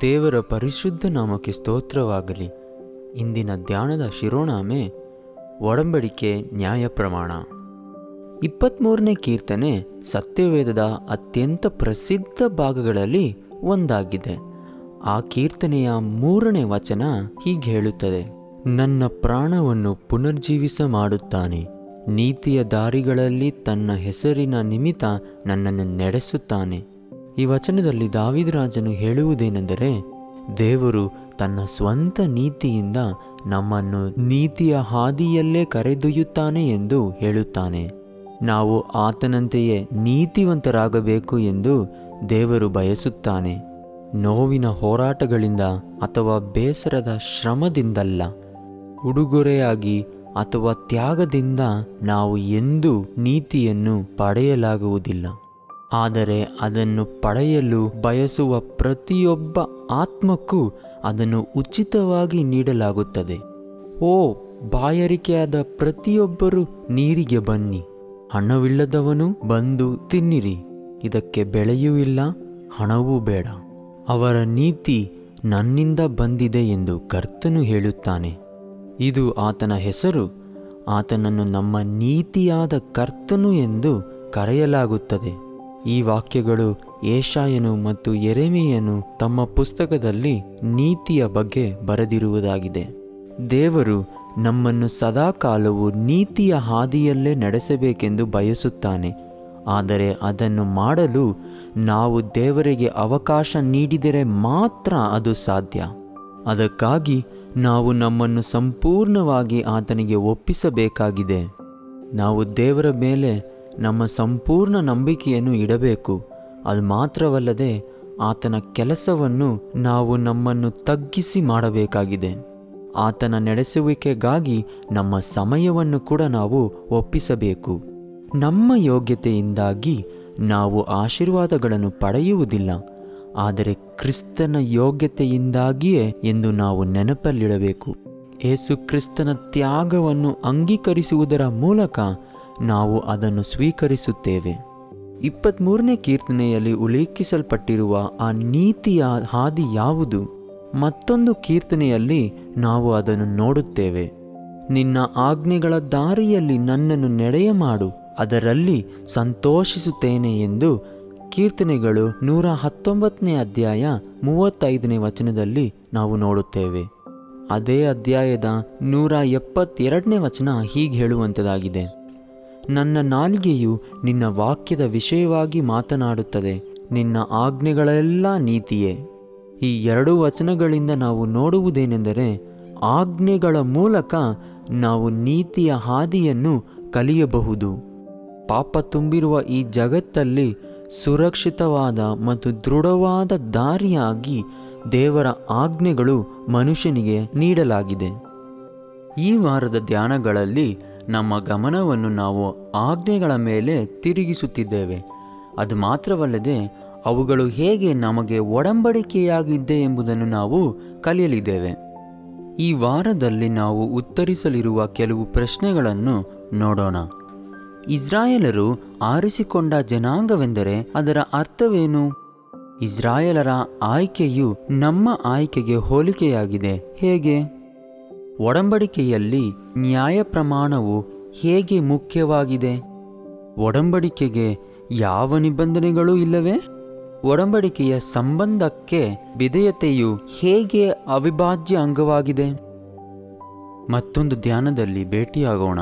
ದೇವರ ಪರಿಶುದ್ಧ ನಾಮಕ್ಕೆ ಸ್ತೋತ್ರವಾಗಲಿ. ಇಂದಿನ ಧ್ಯಾನದ ಶಿರೋನಾಮೆ ಒಡಂಬಡಿಕೆ ನ್ಯಾಯ ಪ್ರಮಾಣ. ಇಪ್ಪತ್ತ್ಮೂರನೇ ಕೀರ್ತನೆ ಸತ್ಯವೇದದ ಅತ್ಯಂತ ಪ್ರಸಿದ್ಧ ಭಾಗಗಳಲ್ಲಿ ಒಂದಾಗಿದೆ. ಆ ಕೀರ್ತನೆಯ ಮೂರನೇ ವಚನ ಹೀಗೆ ಹೇಳುತ್ತದೆ. ನನ್ನ ಪ್ರಾಣವನ್ನು ಪುನರ್ಜೀವಿಸ ಮಾಡುತ್ತಾನೆ. ನೀತಿಯ ದಾರಿಗಳಲ್ಲಿ ತನ್ನ ಹೆಸರಿನ ನಿಮಿತ್ತ ನನ್ನನ್ನು ನಡೆಸುತ್ತಾನೆ. ಈ ವಚನದಲ್ಲಿ ದಾವಿದ್ರಾಜನು ಹೇಳುವುದೇನೆಂದರೆ, ದೇವರು ತನ್ನ ಸ್ವಂತ ನೀತಿಯಿಂದ ನಮ್ಮನ್ನು ನೀತಿಯ ಹಾದಿಯಲ್ಲೇ ಕರೆದೊಯ್ಯುತ್ತಾನೆ ಎಂದು ಹೇಳುತ್ತಾನೆ. ನಾವು ಆತನಂತೆಯೇ ನೀತಿವಂತರಾಗಬೇಕು ಎಂದು ದೇವರು ಬಯಸುತ್ತಾನೆ. ನೋವಿನ ಹೋರಾಟಗಳಿಂದ ಅಥವಾ ಬೇಸರದ ಶ್ರಮದಿಂದಲ್ಲ. ಉಡುಗೊರೆಯಾಗಿ ಅಥವಾ ತ್ಯಾಗದಿಂದ ನಾವು ಎಂದೂ ನೀತಿಯನ್ನು ಪಡೆಯಲಾಗುವುದಿಲ್ಲ. ಆದರೆ ಅದನ್ನು ಪಡೆಯಲು ಬಯಸುವ ಪ್ರತಿಯೊಬ್ಬ ಆತ್ಮಕ್ಕೂ ಅದನ್ನು ಉಚಿತವಾಗಿ ನೀಡಲಾಗುತ್ತದೆ. ಓ, ಬಾಯಾರಿಕೆಯಾದ ಪ್ರತಿಯೊಬ್ಬರು ನೀರಿಗೆ ಬನ್ನಿ. ಹಣವಿಲ್ಲದವನು ಬಂದು ತಿನ್ನಿರಿ. ಇದಕ್ಕೆ ಬೆಳೆಯೂ ಇಲ್ಲ, ಹಣವೂ ಬೇಡ. ಅವರ ನೀತಿ ನನ್ನಿಂದ ಬಂದಿದೆ ಎಂದು ಕರ್ತನು ಹೇಳುತ್ತಾನೆ. ಇದು ಆತನ ಹೆಸರು. ಆತನನ್ನು ನಮ್ಮ ನೀತಿಯಾದ ಕರ್ತನು ಎಂದು ಕರೆಯಲಾಗುತ್ತದೆ. ಈ ವಾಕ್ಯಗಳು ಏಷಾಯನು ಮತ್ತು ಎರೆಮೆಯನು ತಮ್ಮ ಪುಸ್ತಕದಲ್ಲಿ ನೀತಿಯ ಬಗ್ಗೆ ಬರೆದಿರುವುದಾಗಿದೆ. ದೇವರು ನಮ್ಮನ್ನು ಸದಾಕಾಲವು ನೀತಿಯ ಹಾದಿಯಲ್ಲೇ ನಡೆಸಬೇಕೆಂದು ಬಯಸುತ್ತಾನೆ. ಆದರೆ ಅದನ್ನು ಮಾಡಲು ನಾವು ದೇವರಿಗೆ ಅವಕಾಶ ನೀಡಿದರೆ ಮಾತ್ರ ಅದು ಸಾಧ್ಯ. ಅದಕ್ಕಾಗಿ ನಾವು ನಮ್ಮನ್ನು ಸಂಪೂರ್ಣವಾಗಿ ಆತನಿಗೆ ಒಪ್ಪಿಸಬೇಕಾಗಿದೆ. ನಾವು ದೇವರ ಮೇಲೆ ನಮ್ಮ ಸಂಪೂರ್ಣ ನಂಬಿಕೆಯನ್ನು ಇಡಬೇಕು. ಅದು ಮಾತ್ರವಲ್ಲದೆ ಆತನ ಕೆಲಸವನ್ನು ನಾವು ನಮ್ಮನ್ನು ತಗ್ಗಿಸಿ ಮಾಡಬೇಕಾಗಿದೆ. ಆತನ ನಡೆಸುವಿಕೆಗಾಗಿ ನಮ್ಮ ಸಮಯವನ್ನು ಕೂಡ ನಾವು ಒಪ್ಪಿಸಬೇಕು. ನಮ್ಮ ಯೋಗ್ಯತೆಯಿಂದಾಗಿ ನಾವು ಆಶೀರ್ವಾದಗಳನ್ನು ಪಡೆಯುವುದಿಲ್ಲ. ಆದರೆ ಕ್ರಿಸ್ತನ ಯೋಗ್ಯತೆಯಿಂದಾಗಿಯೇ ಎಂದು ನಾವು ನೆನಪಲ್ಲಿಡಬೇಕು. ಏಸು ಕ್ರಿಸ್ತನ ತ್ಯಾಗವನ್ನು ಅಂಗೀಕರಿಸುವುದರ ಮೂಲಕ ನಾವು ಅದನ್ನು ಸ್ವೀಕರಿಸುತ್ತೇವೆ. ಇಪ್ಪತ್ತ್ಮೂರನೇ ಕೀರ್ತನೆಯಲ್ಲಿ ಉಲ್ಲೇಖಿಸಲ್ಪಟ್ಟಿರುವ ಆ ನೀತಿಯ ಹಾದಿ ಯಾವುದು? ಮತ್ತೊಂದು ಕೀರ್ತನೆಯಲ್ಲಿ ನಾವು ಅದನ್ನು ನೋಡುತ್ತೇವೆ. ನಿನ್ನ ಆಜ್ಞೆಗಳ ದಾರಿಯಲ್ಲಿ ನನ್ನನ್ನು ನಡೆಯ ಮಾಡು ಅದರಲ್ಲಿ ಸಂತೋಷಿಸುತ್ತೇನೆ ಎಂದು ಕೀರ್ತನೆಗಳು ನೂರ ಹತ್ತೊಂಬತ್ತನೇ ಅಧ್ಯಾಯ ಮೂವತ್ತೈದನೇ ವಚನದಲ್ಲಿ ನಾವು ನೋಡುತ್ತೇವೆ. ಅದೇ ಅಧ್ಯಾಯದ ನೂರ ಎಪ್ಪತ್ತೆರಡನೇ ವಚನ ಹೀಗೆ ಹೇಳುವಂಥದ್ದಾಗಿದೆ ನನ್ನ ನಾಲಿಗೆಯು ನಿನ್ನ ವಾಕ್ಯದ ವಿಷಯವಾಗಿ ಮಾತನಾಡುತ್ತದೆ, ನಿನ್ನ ಆಜ್ಞೆಗಳೆಲ್ಲ ನೀತಿಯೇ. ಈ ಎರಡು ವಚನಗಳಿಂದ ನಾವು ನೋಡುವುದೇನೆಂದರೆ, ಆಜ್ಞೆಗಳ ಮೂಲಕ ನಾವು ನೀತಿಯ ಹಾದಿಯನ್ನು ಕಲಿಯಬಹುದು. ಪಾಪ ತುಂಬಿರುವ ಈ ಜಗತ್ತಲ್ಲಿ ಸುರಕ್ಷಿತವಾದ ಮತ್ತು ದೃಢವಾದ ದಾರಿಯಾಗಿ ದೇವರ ಆಜ್ಞೆಗಳು ಮನುಷ್ಯನಿಗೆ ನೀಡಲಾಗಿದೆ. ಈ ವಾರದ ಧ್ಯಾನಗಳಲ್ಲಿ ನಮ್ಮ ಗಮನವನ್ನು ನಾವು ಆಜ್ಞೆಗಳ ಮೇಲೆ ತಿರುಗಿಸುತ್ತಿದ್ದೇವೆ. ಅದು ಮಾತ್ರವಲ್ಲದೆ ಅವುಗಳು ಹೇಗೆ ನಮಗೆ ಒಡಂಬಡಿಕೆಯಾಗಿದ್ದೆ ಎಂಬುದನ್ನು ನಾವು ಕಲಿಯಲಿದ್ದೇವೆ. ಈ ವಾರದಲ್ಲಿ ನಾವು ಉತ್ತರಿಸಲಿರುವ ಕೆಲವು ಪ್ರಶ್ನೆಗಳನ್ನು ನೋಡೋಣ. ಇಸ್ರಾಯೇಲರು ಆರಿಸಿಕೊಂಡ ಜನಾಂಗವೆಂದರೆ ಅದರ ಅರ್ಥವೇನು? ಇಸ್ರಾಯೇಲರ ಆಯ್ಕೆಯು ನಮ್ಮ ಆಯ್ಕೆಗೆ ಹೋಲಿಕೆಯಾಗಿದೆ. ಹೇಗೆ? ಒಡಂಬಡಿಕೆಯಲ್ಲಿ ನ್ಯಾಯ ಪ್ರಮಾಣವು ಹೇಗೆ ಮುಖ್ಯವಾಗಿದೆ? ಒಡಂಬಡಿಕೆಗೆ ಯಾವ ನಿಬಂಧನೆಗಳೂ ಇಲ್ಲವೇ? ಒಡಂಬಡಿಕೆಯ ಸಂಬಂಧಕ್ಕೆ ವಿಧೇಯತೆಯು ಹೇಗೆ ಅವಿಭಾಜ್ಯ ಅಂಗವಾಗಿದೆ? ಮತ್ತೊಂದು ಧ್ಯಾನದಲ್ಲಿ ಭೇಟಿಯಾಗೋಣ.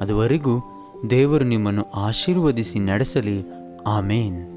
ಅದುವರೆಗೂ ದೇವರು ನಿಮ್ಮನ್ನು ಆಶೀರ್ವದಿಸಿ ನಡೆಸಲಿ. ಆಮೇನ್.